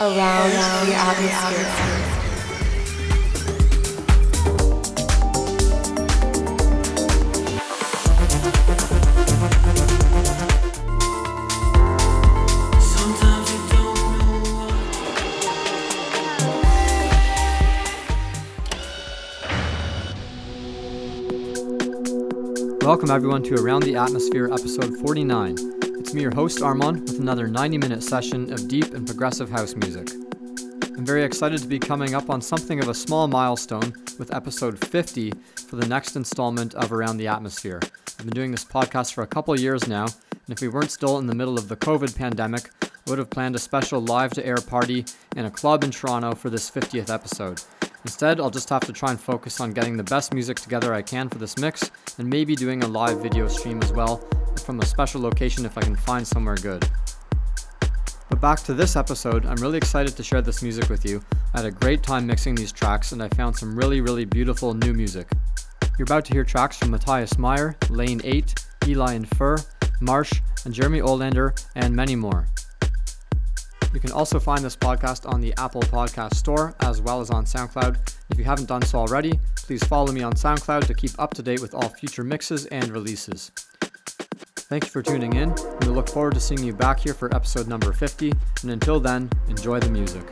around the atmosphere. Sometimes you don't know what Welcome, everyone, to Around the Atmosphere, episode 49. Me, your host, Armon, with another 90 minute session of deep and progressive house music. I'm very excited to be coming up on something of a small milestone with episode 50 for the next installment of Around the Atmosphere. I've been doing this podcast for a couple years now, and if we weren't still in the middle of the COVID pandemic, I would have planned a special live to air party in a club in Toronto for this 50th episode. Instead, I'll just have to try and focus on getting the best music together I can for this mix, and maybe doing a live video stream as well from a special location if I can find somewhere good. But back to this episode, I'm really excited to share this music with you. I had a great time mixing these tracks, and I found some really, really beautiful new music. You're about to hear tracks from Matthias Meyer, Lane 8, Eli and Fur, Marsh, and Jeremy Olander, and many more. You can also find this podcast on the Apple Podcast Store as well as on SoundCloud. If you haven't done so already, please follow me on SoundCloud to keep up to date with all future mixes and releases. Thank you for tuning in, we look forward to seeing you back here for episode number 50. And until then, enjoy the music.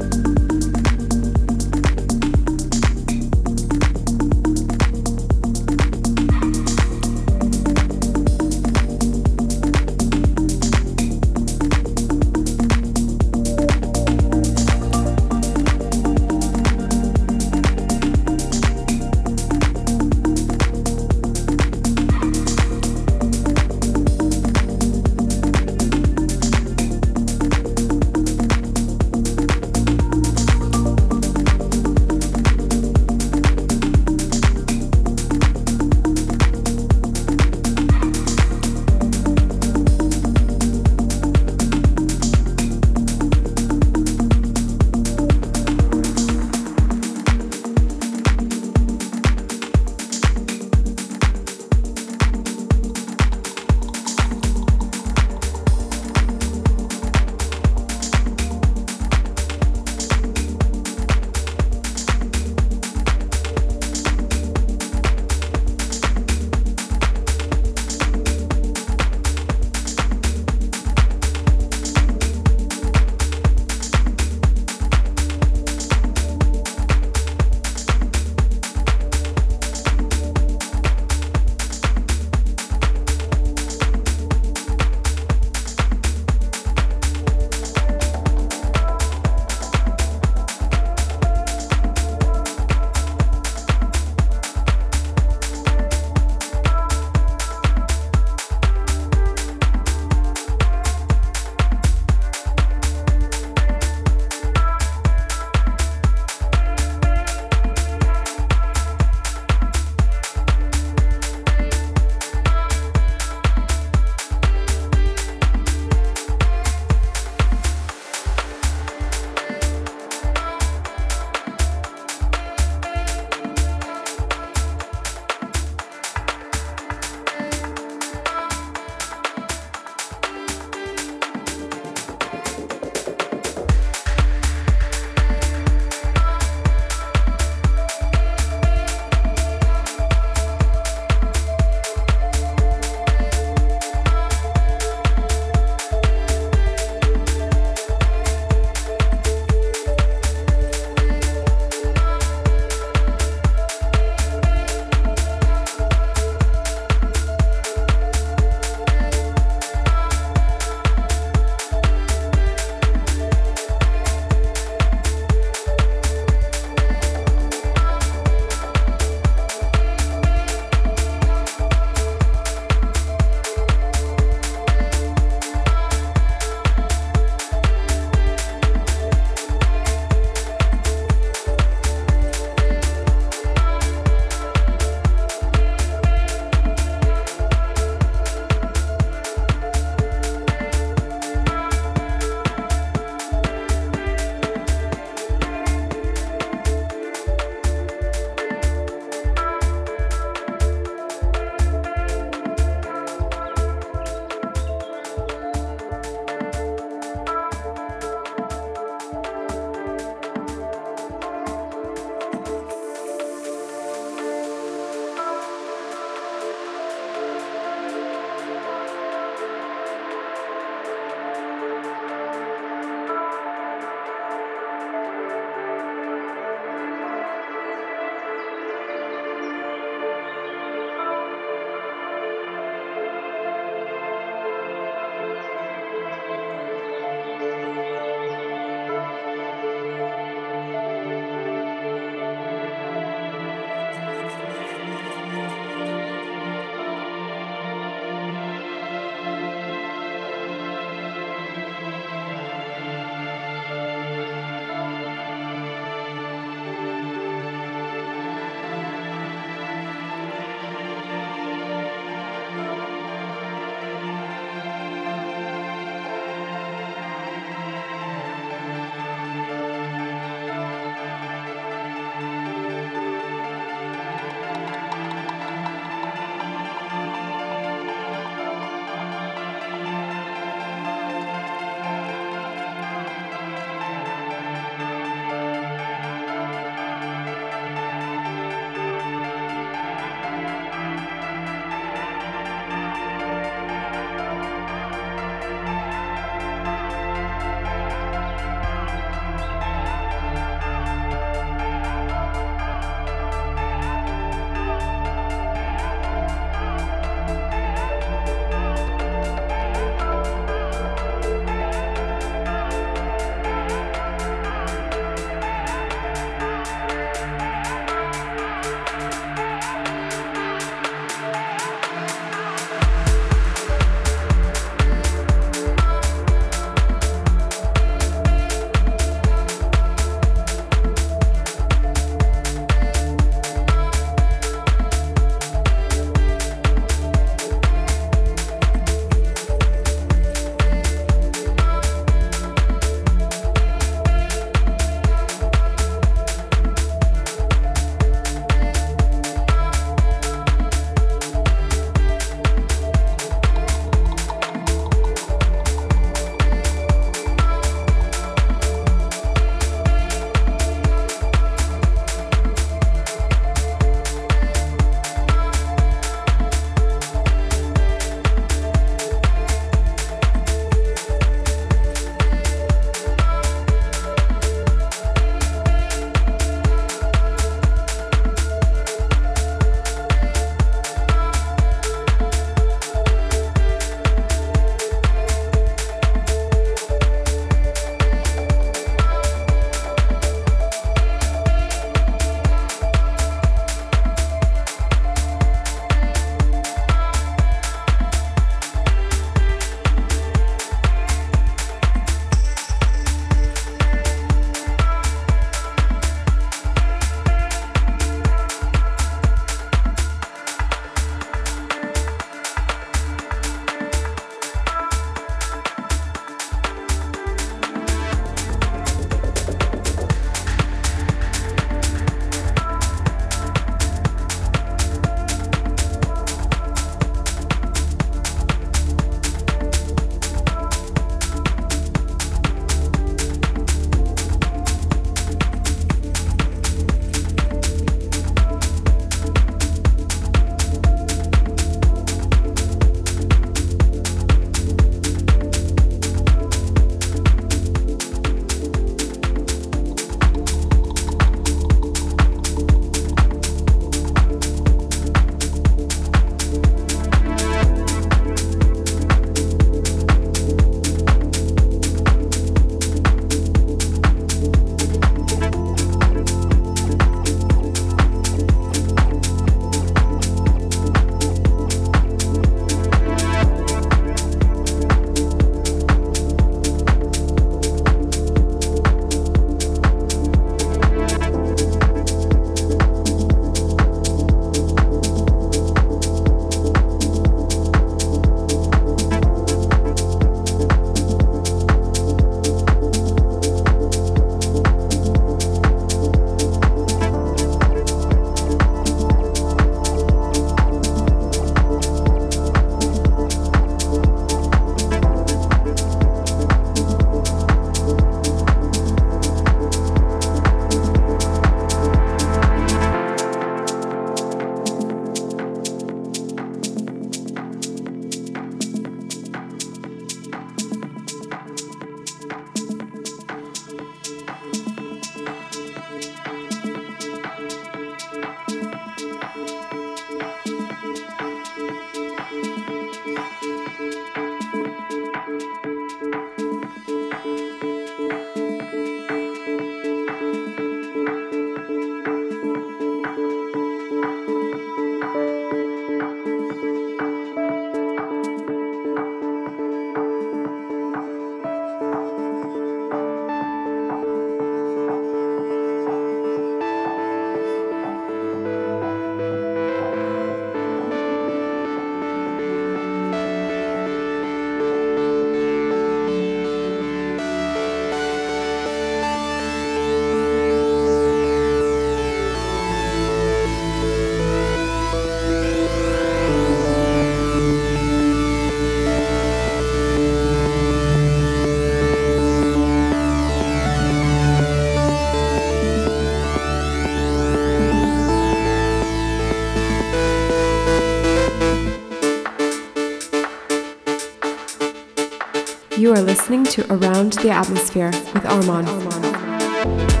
You are listening to Around the Atmosphere with Armand. Armand.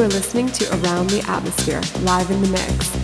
Are listening to Around the Atmosphere, live in the mix.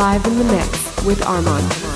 Live in the mix with Armand.